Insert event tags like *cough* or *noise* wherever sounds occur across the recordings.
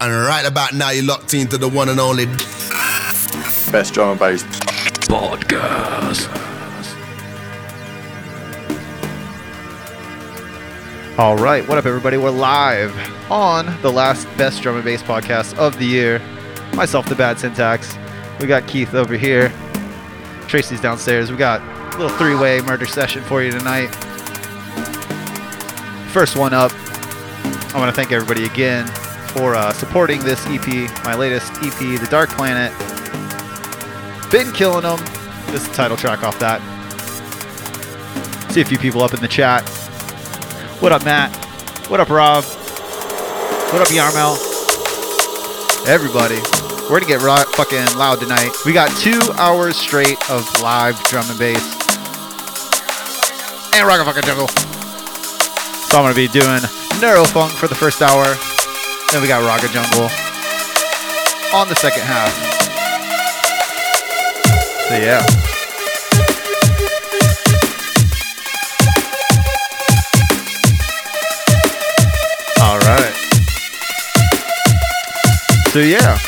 And right about now, you're locked into the one and only best drum and bass podcast. All right, what up, everybody? We're live on the last best drum and bass podcast of the year. Myself, the bad syntax. We got Keith over here. Tracy's downstairs. We got a little three-way murder session for you tonight. First one up. I want to thank everybody again for uh, supporting this EP, my latest EP, The Dark Planet. Been killing them. This is the title track off that. See a few people up in the chat. What up, Matt? What up, Rob? What up, Yarmel? Everybody. We're gonna get ro- fucking loud tonight. We got two hours straight of live drum and bass. And rock and fucking jungle. So I'm gonna be doing Neurofunk for the first hour. Then we got Ragga Jungle on the second half. So yeah. All right. So yeah.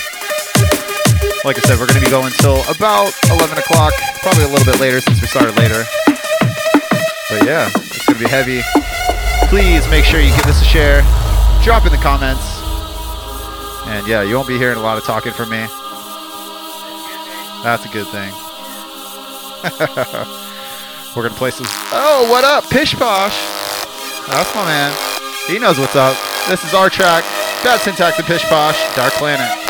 Like I said, we're gonna be going till about 11 o'clock, probably a little bit later since we started later. But yeah, it's gonna be heavy. Please make sure you give this a share. Drop in the comments. And yeah, you won't be hearing a lot of talking from me. That's a good thing. *laughs* We're gonna play some. Oh, what up, Pish Posh? That's my man. He knows what's up. This is our track. Bad syntax and Pish Posh. Dark Planet.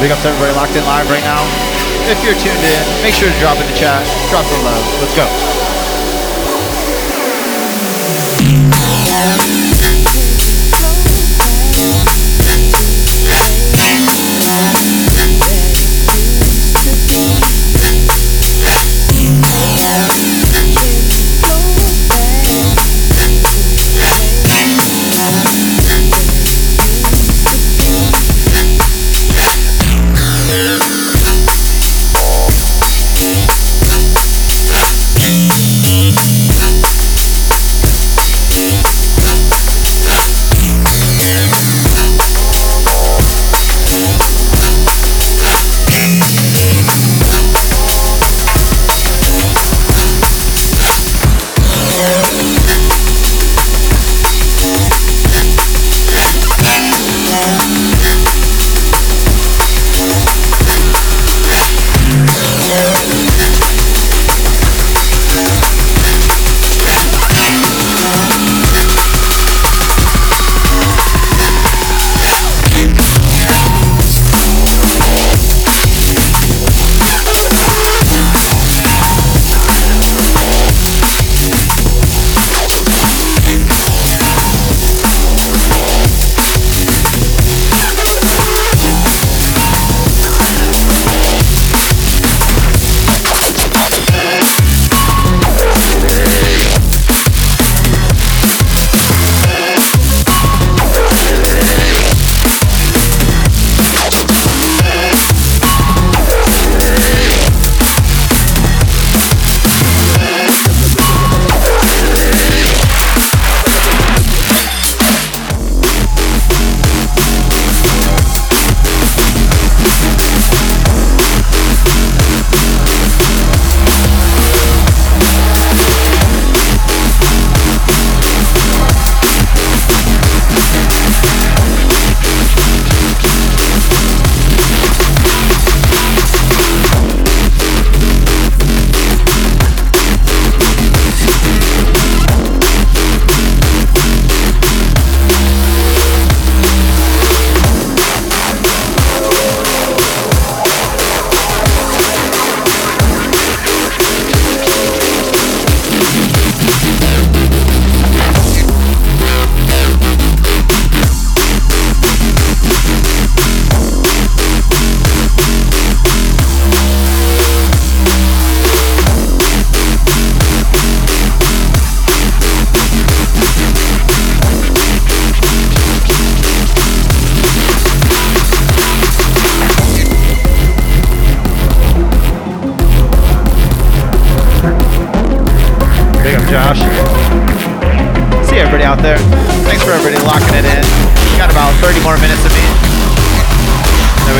Big up to everybody locked in live right now. If you're tuned in, make sure to drop in the chat, drop some love. Let's go.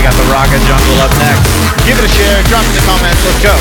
We got the Ragga Jungle up next. Give it a share, drop in the comments, let's go.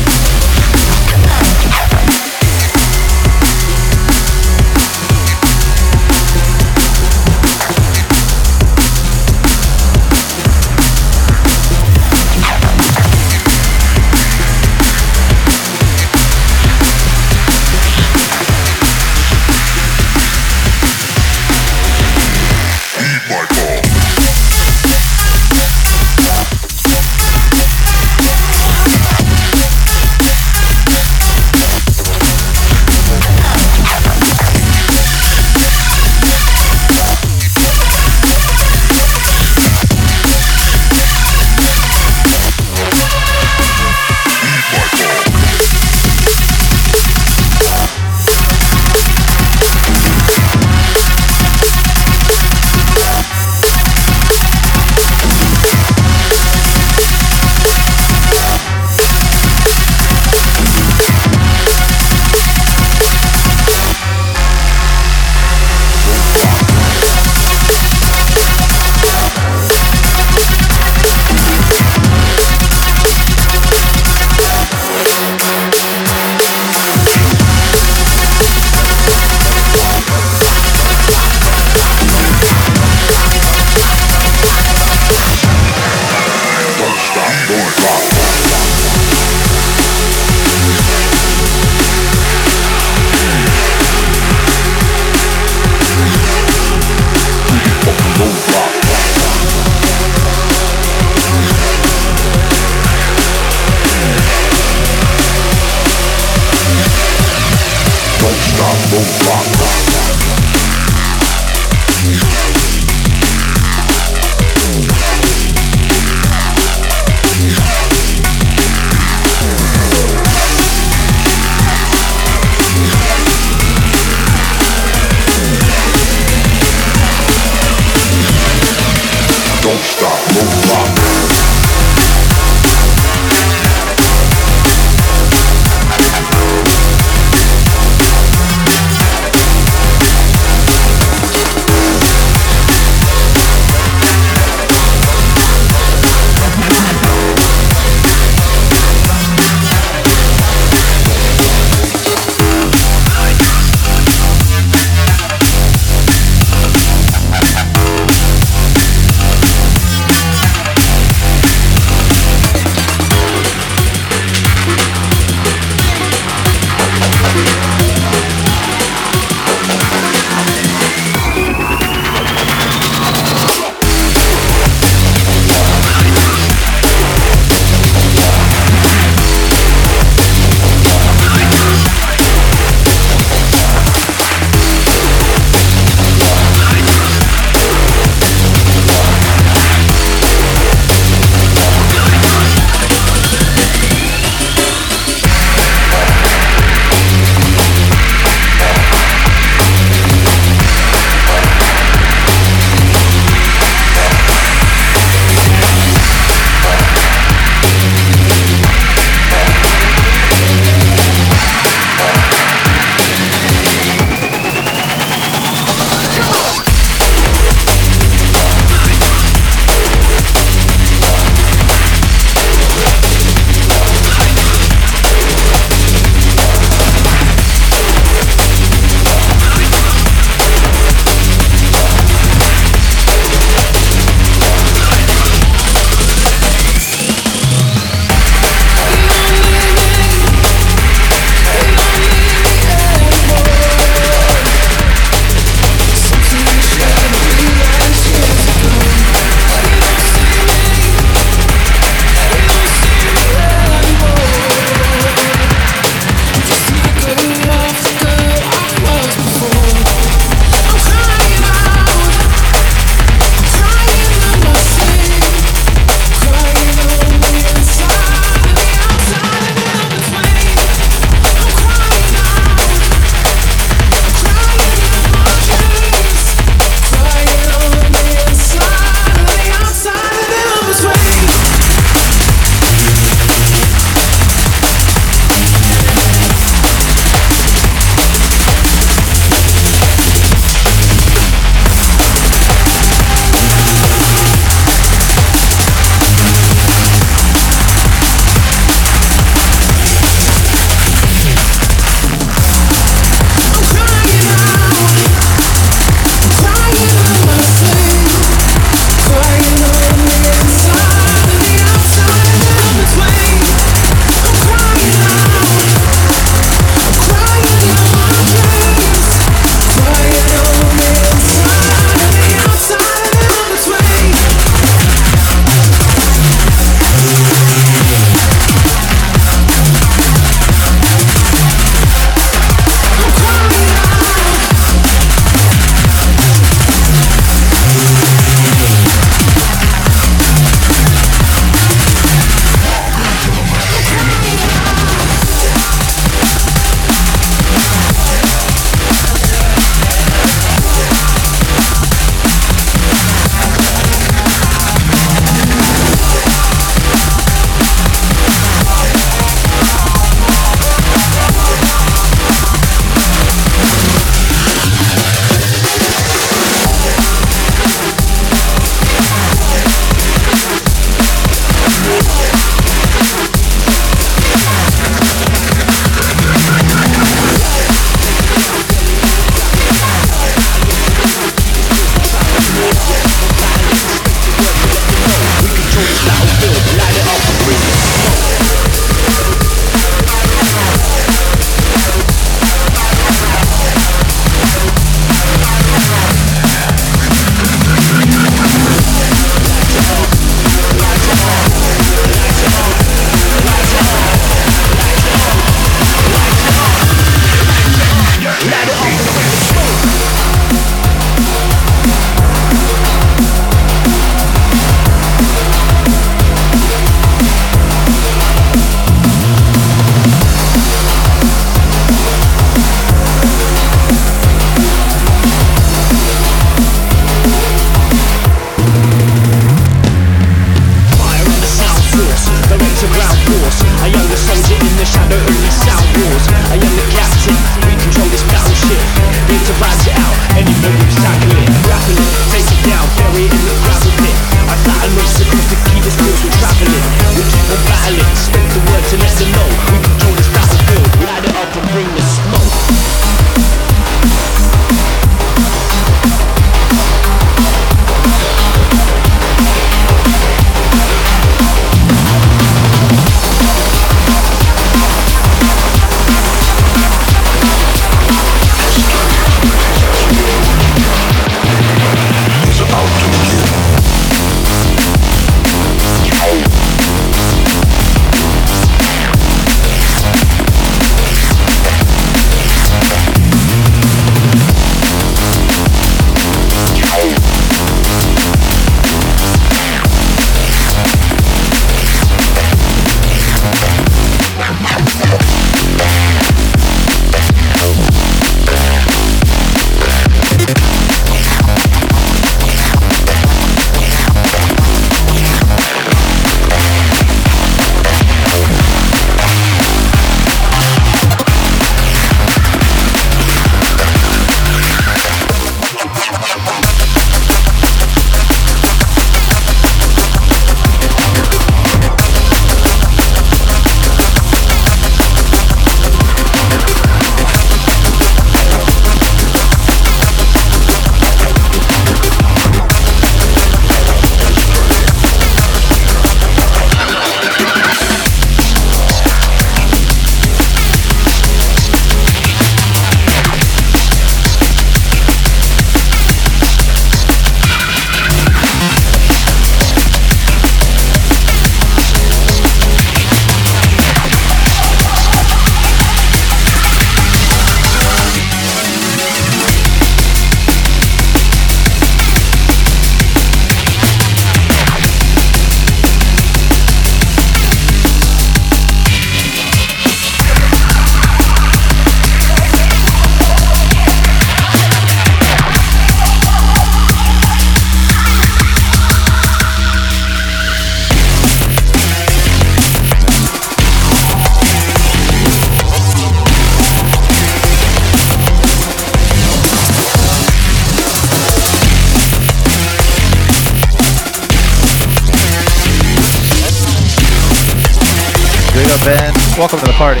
Welcome to the party.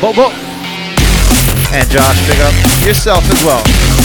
Bo bo. And Josh, big up yourself as well.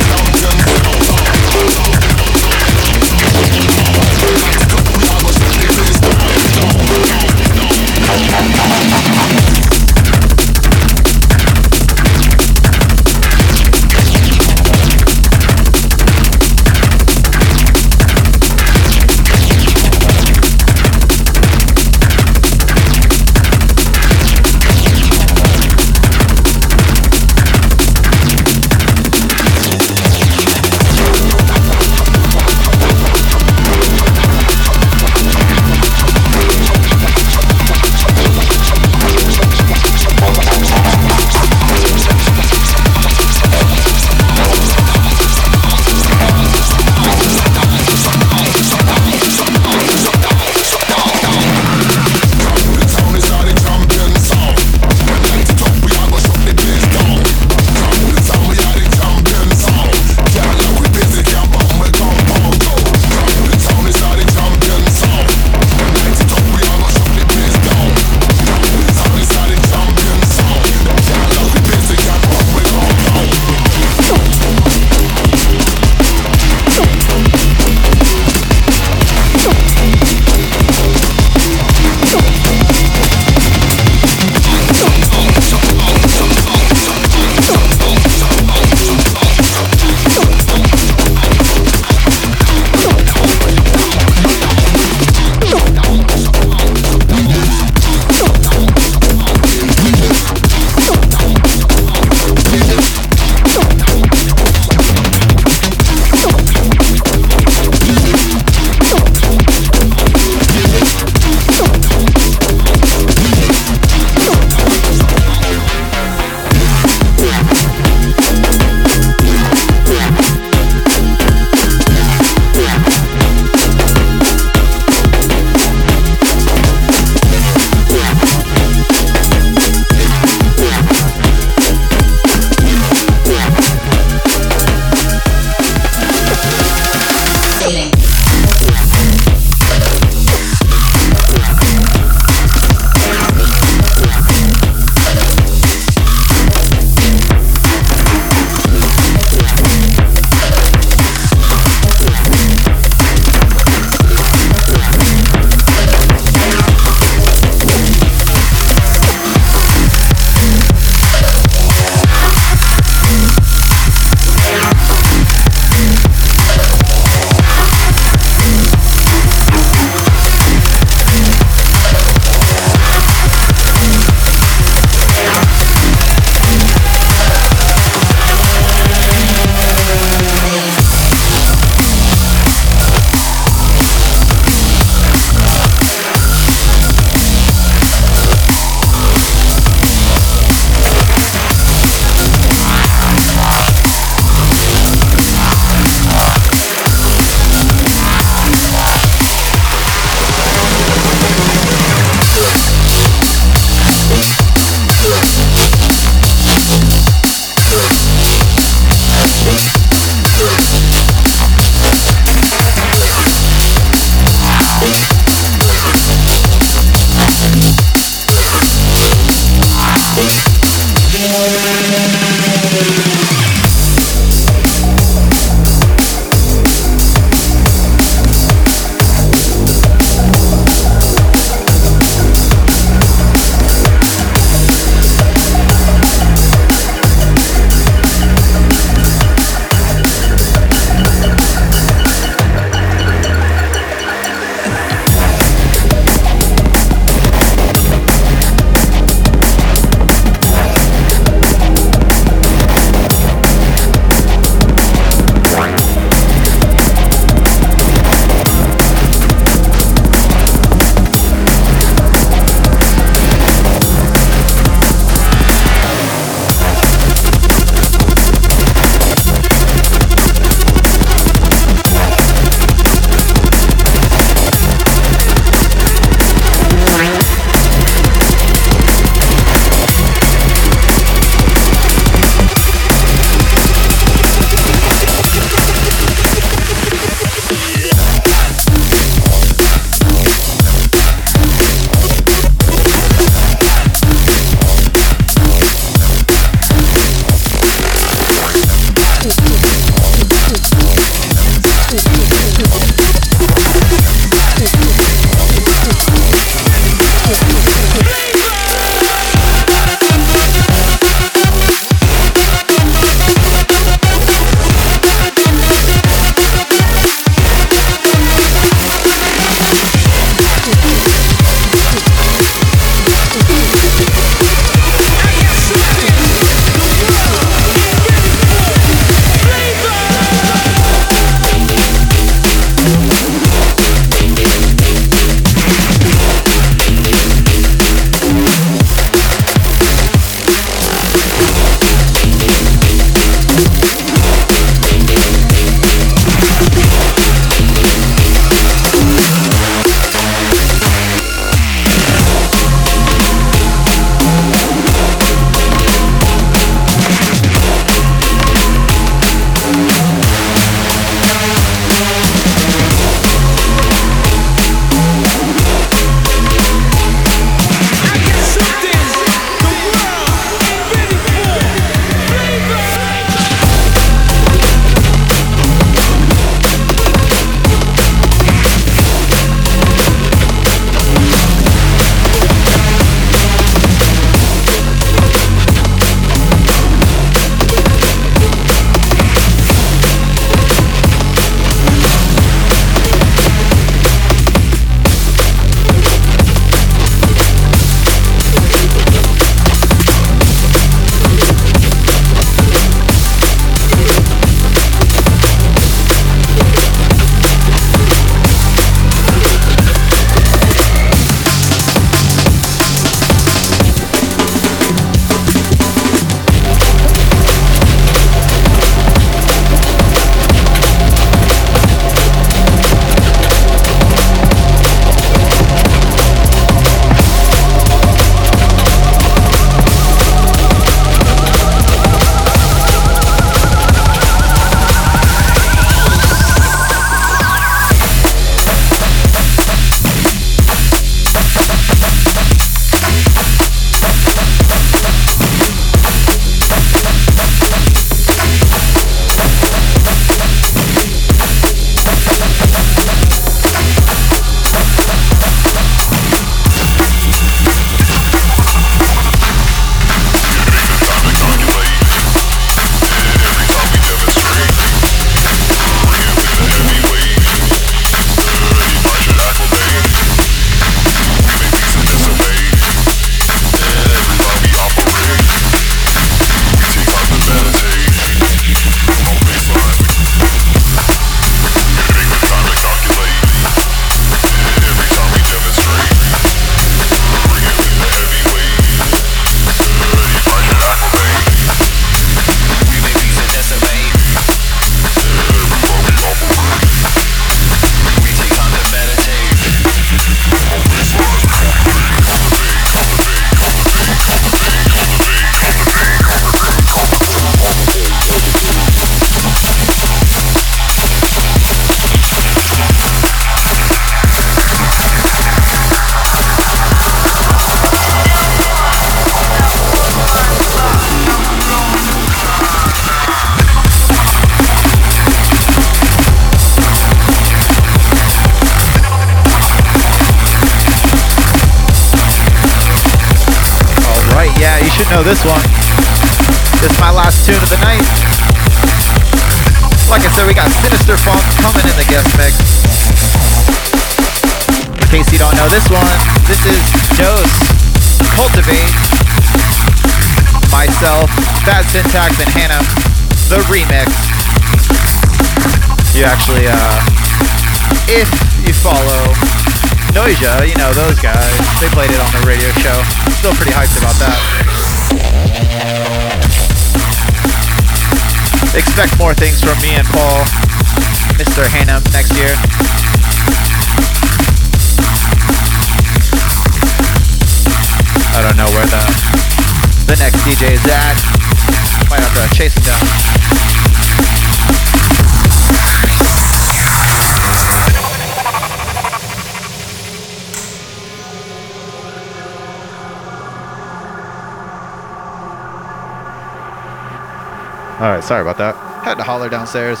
Downstairs.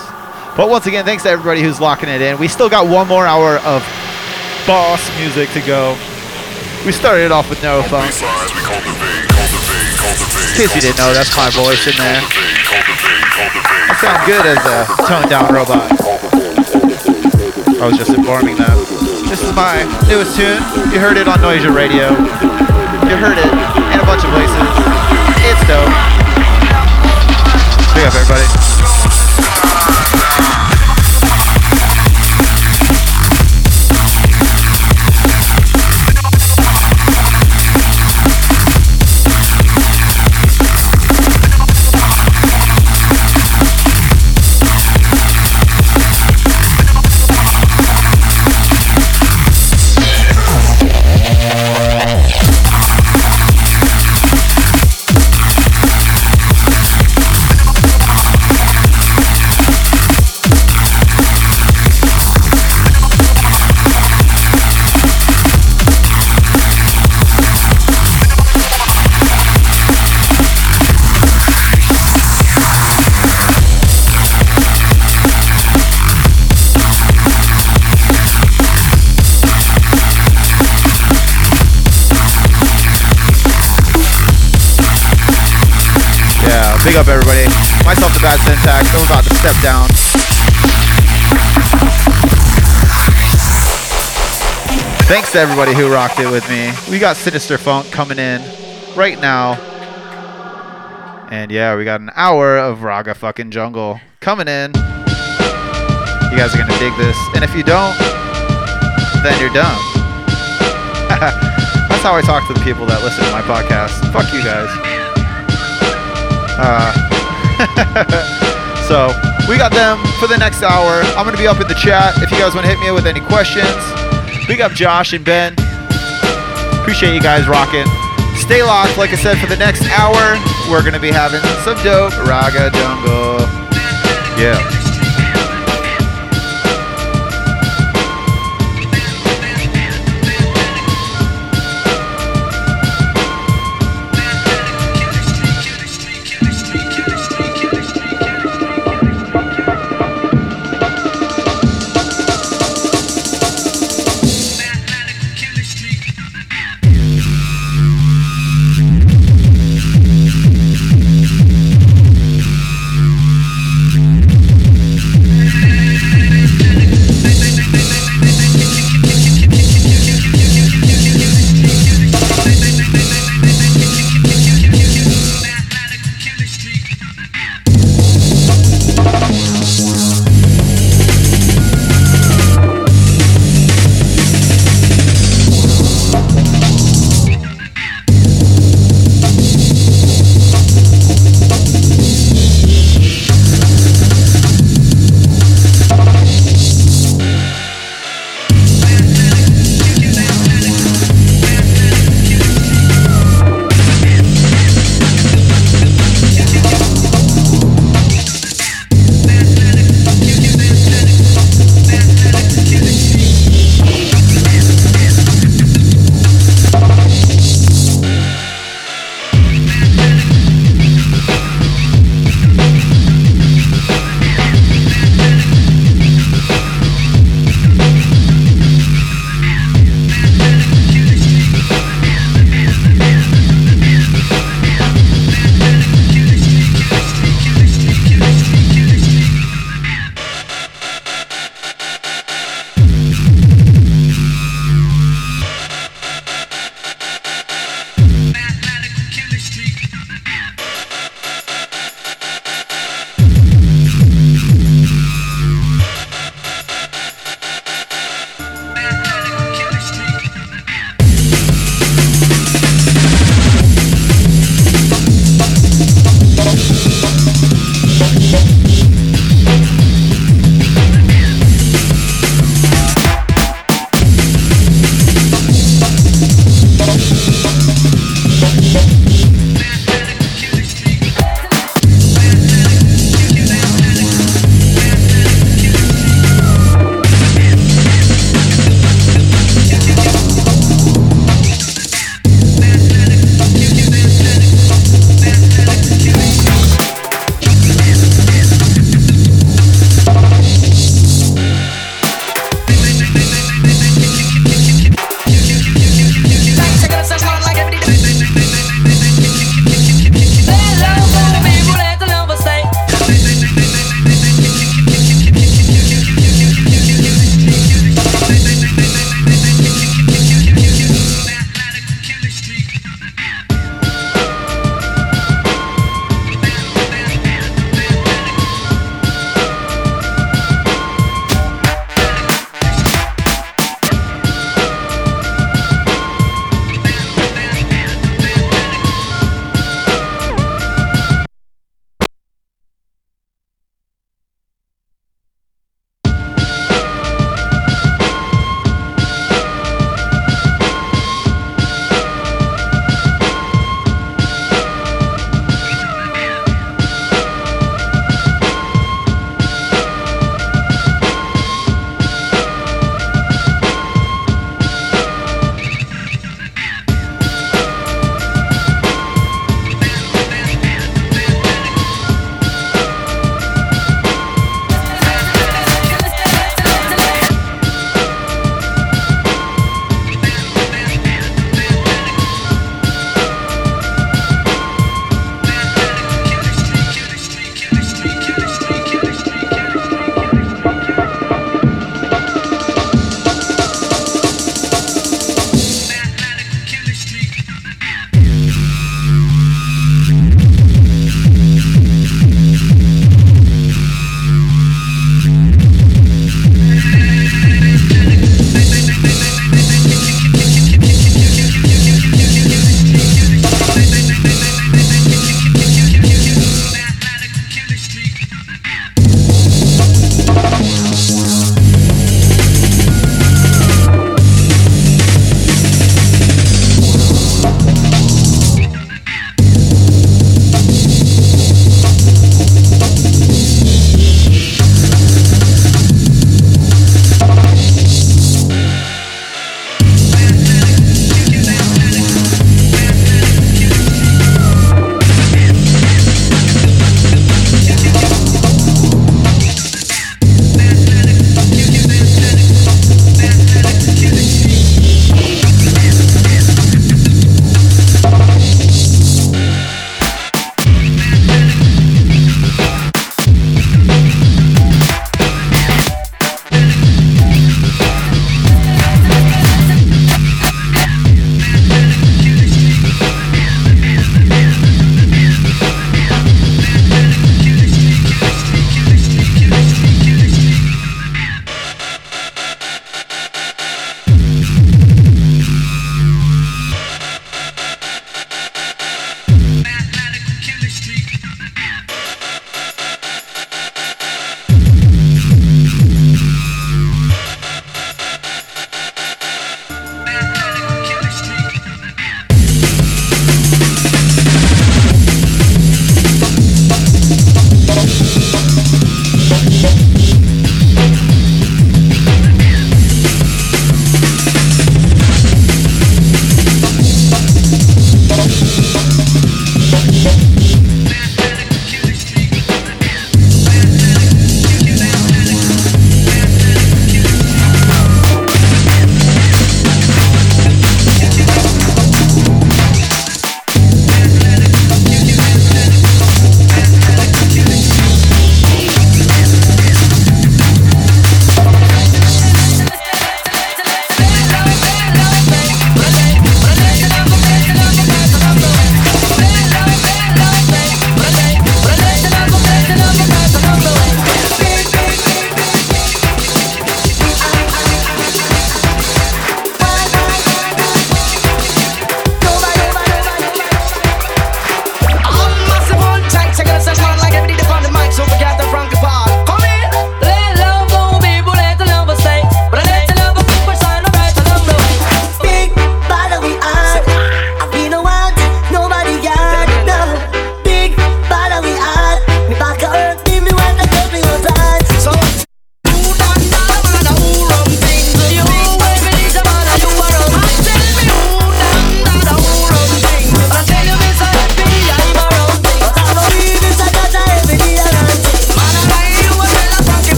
But once again, thanks to everybody who's locking it in. We still got one more hour of boss music to go. We started off with no Neurofunk. In case you didn't know, that's my voice in there. I sound good as a toned down robot. I was just informing them. This is my newest tune. You heard it on Noisia Radio. You heard it in a bunch of places. It's dope. Big up, everybody. Bad syntax. I'm about to step down. Thanks to everybody who rocked it with me. We got Sinister Funk coming in right now. And yeah, we got an hour of Ragga fucking jungle coming in. You guys are gonna dig this. And if you don't, then you're dumb. *laughs* That's how I talk to the people that listen to my podcast. Fuck you guys. Uh, *laughs* so we got them for the next hour. I'm gonna be up in the chat if you guys want to hit me with any questions. Big up Josh and Ben. Appreciate you guys rocking. Stay locked, like I said, for the next hour. We're gonna be having some dope ragga jungle. Yeah.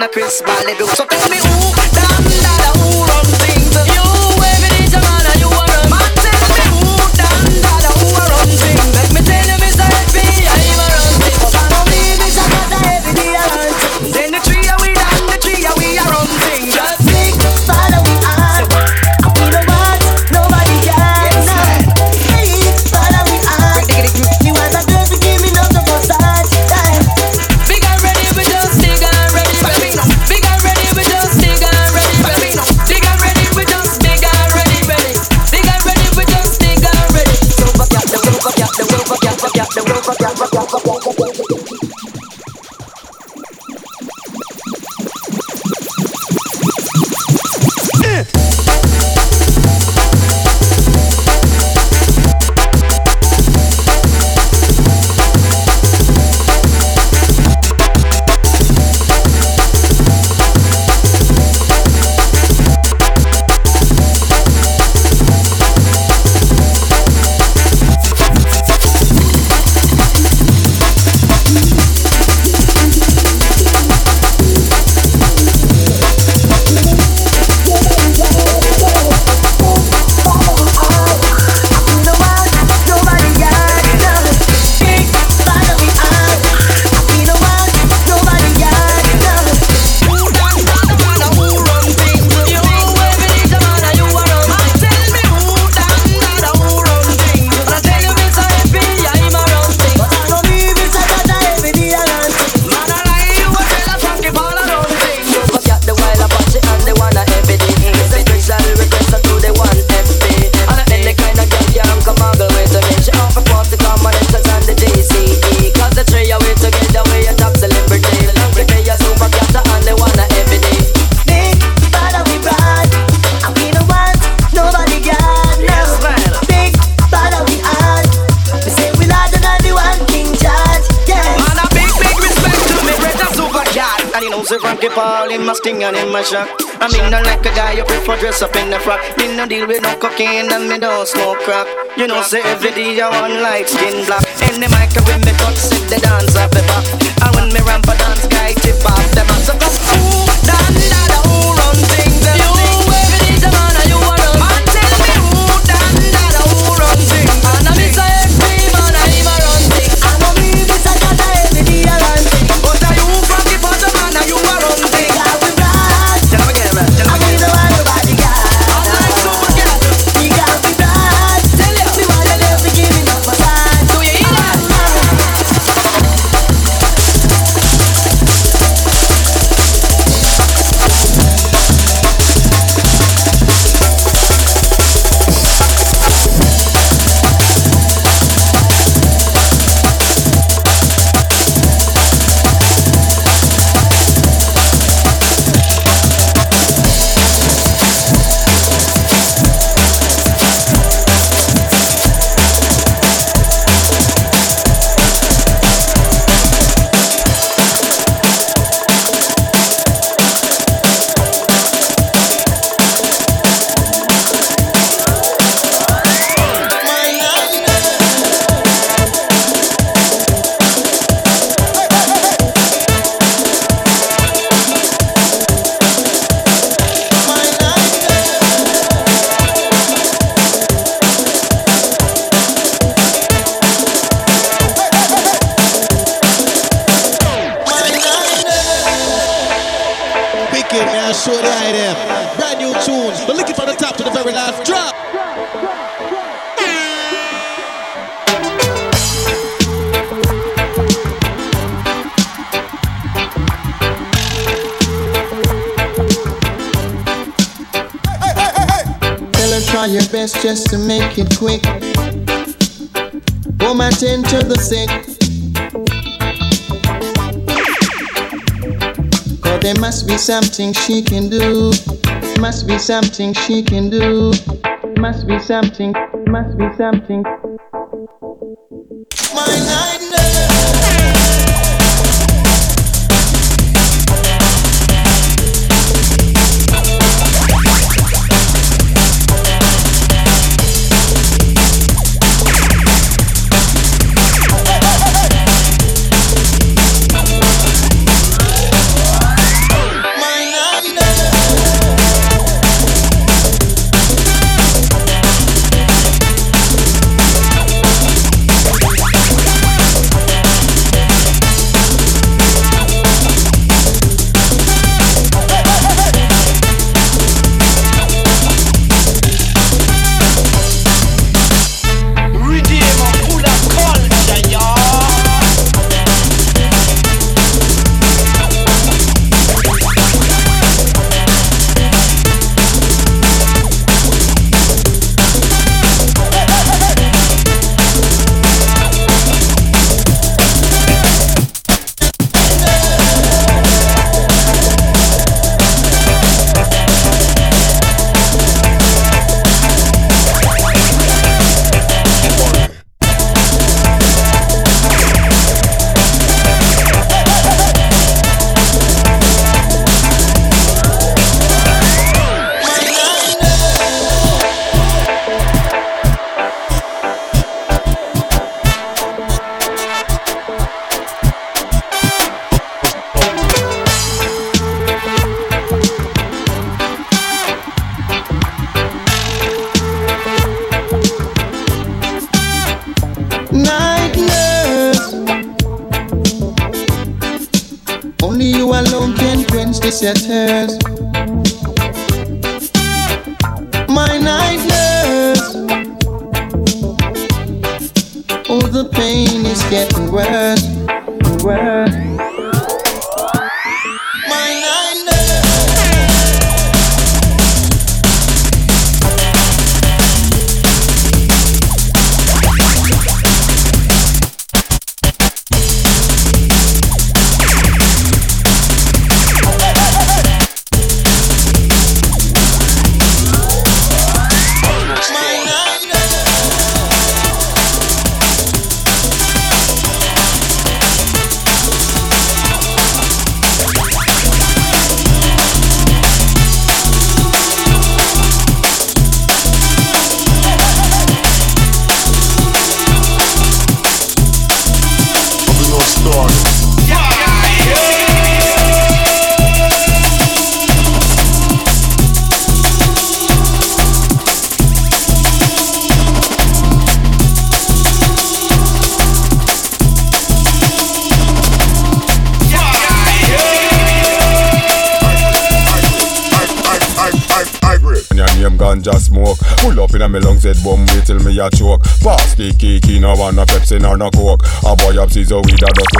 on a Christmas. And me don't smoke crack. You know, say every day I want light skin black. In the mic, when me touch, sit the dance off the back. And when me ramp a dance, guy tip off the back. So come, ooh. something she can do. Must be something she can do. Must be something, must be something. Quench this A boy up sees a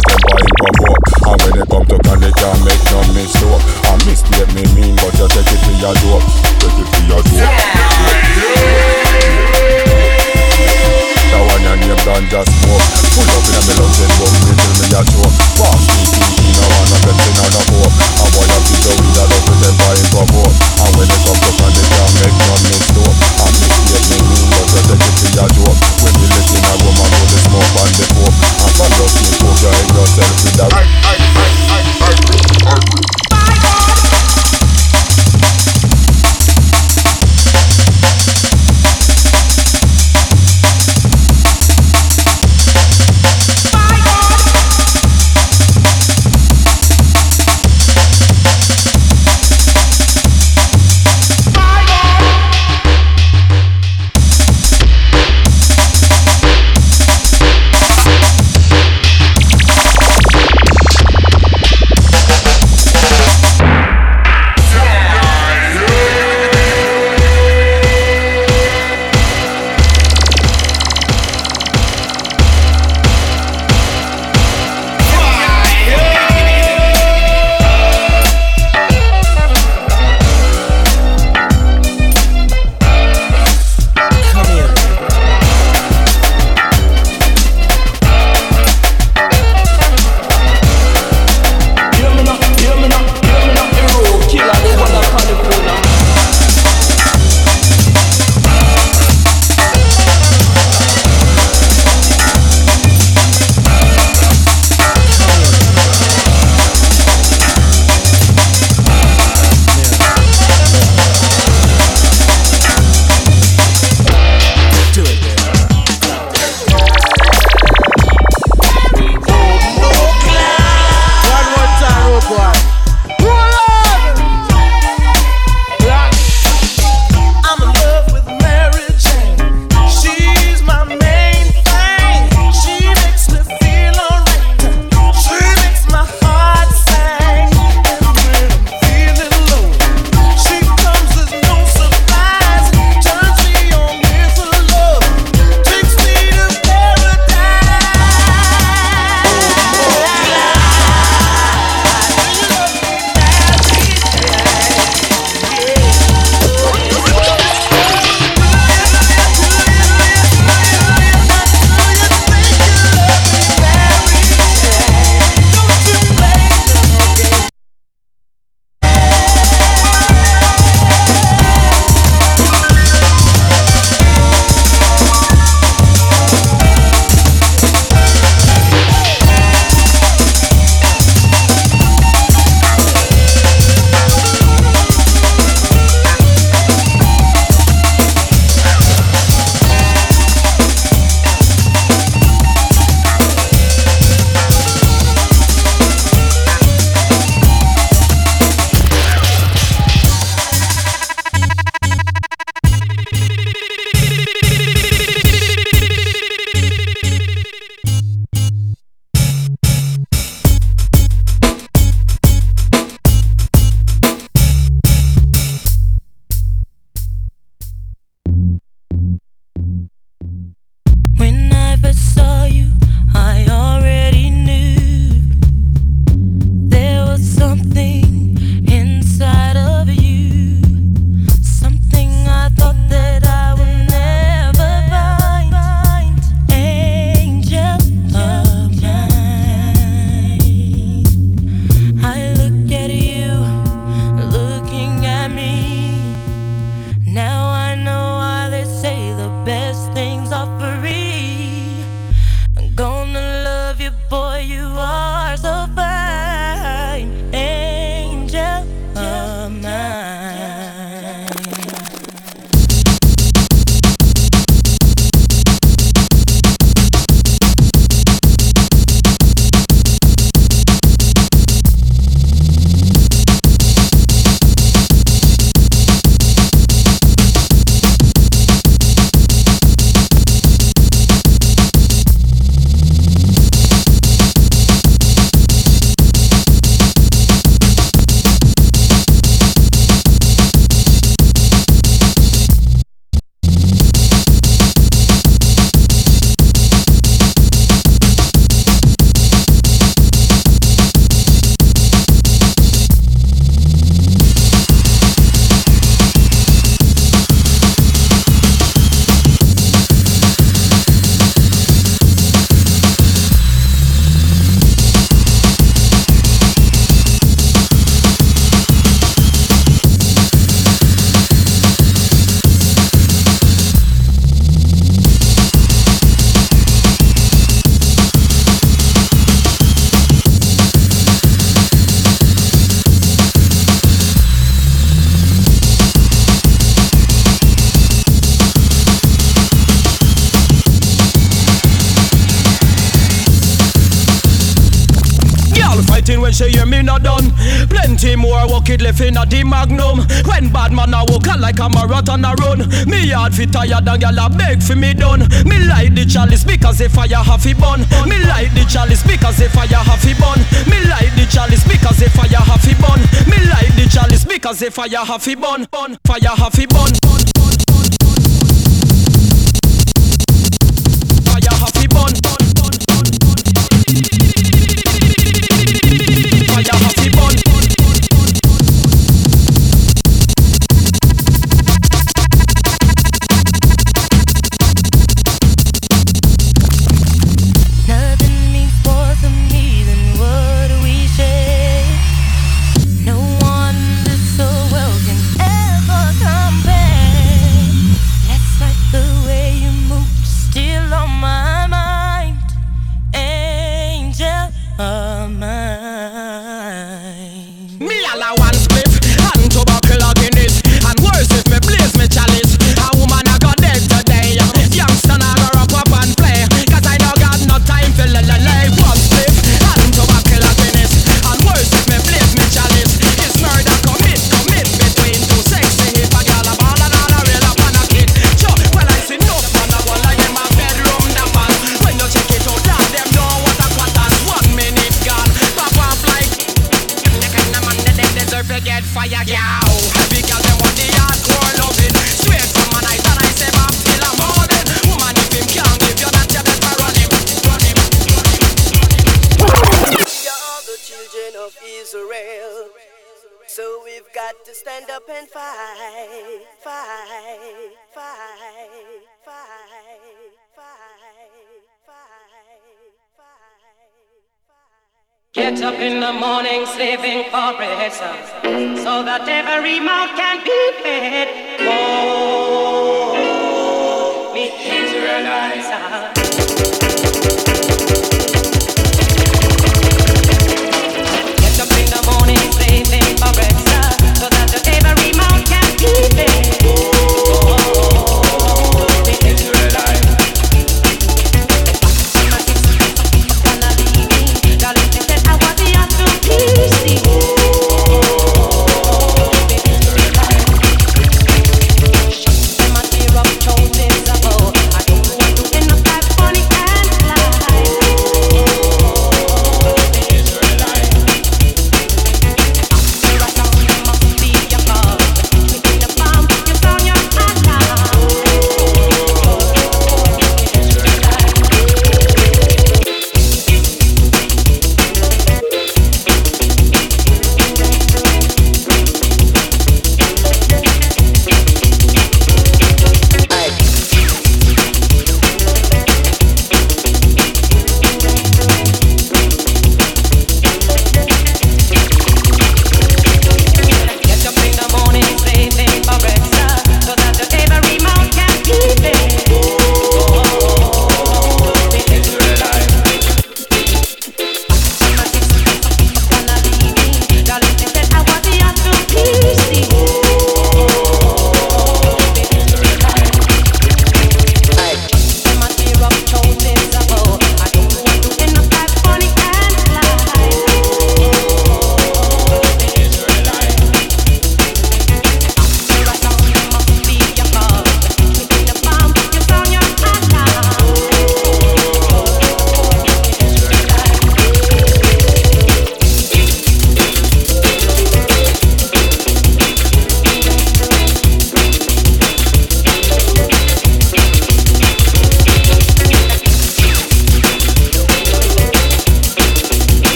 left in a the magnum. When bad man a walk I like a marathon a run. Me yard fi tired and gyal a beg fi me done. Me light the chalice because if I a half a bun. Me light the chalice because if I a half a bun. Me light the chalice because if I a half a bun. Me light the chalice because the fire have fi bun. Fire half a bun.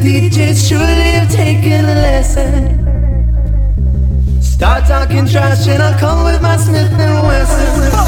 DJs surely have taken a lesson. Start talking trash and I'll come with my Smith and Wesson.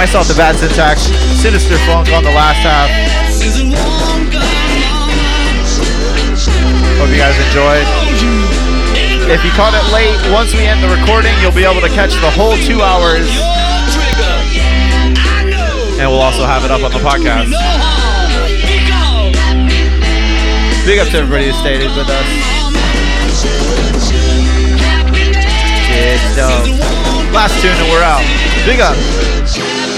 Myself, the bad syntax, sinister funk on the last half. Hope you guys enjoyed. If you caught it late, once we end the recording, you'll be able to catch the whole two hours. And we'll also have it up on the podcast. Big up to everybody who stayed with us. Last tune and we're out. Big up.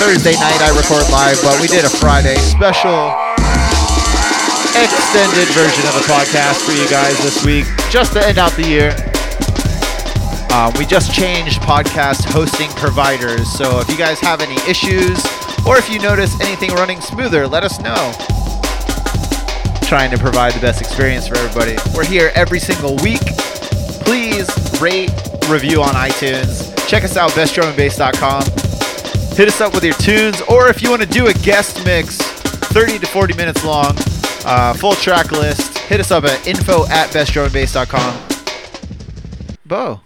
Thursday night I record live, but we did a Friday special extended version of the podcast for you guys this week, just to end out the year. Um, we just changed podcast hosting providers, so if you guys have any issues or if you notice anything running smoother, let us know. Trying to provide the best experience for everybody. We're here every single week. Please rate, review on iTunes. Check us out, bestdrumandbass.com. Hit us up with your tunes, or if you want to do a guest mix, 30 to 40 minutes long, uh, full track list, hit us up at info at bestdrumandbass.com. Bo.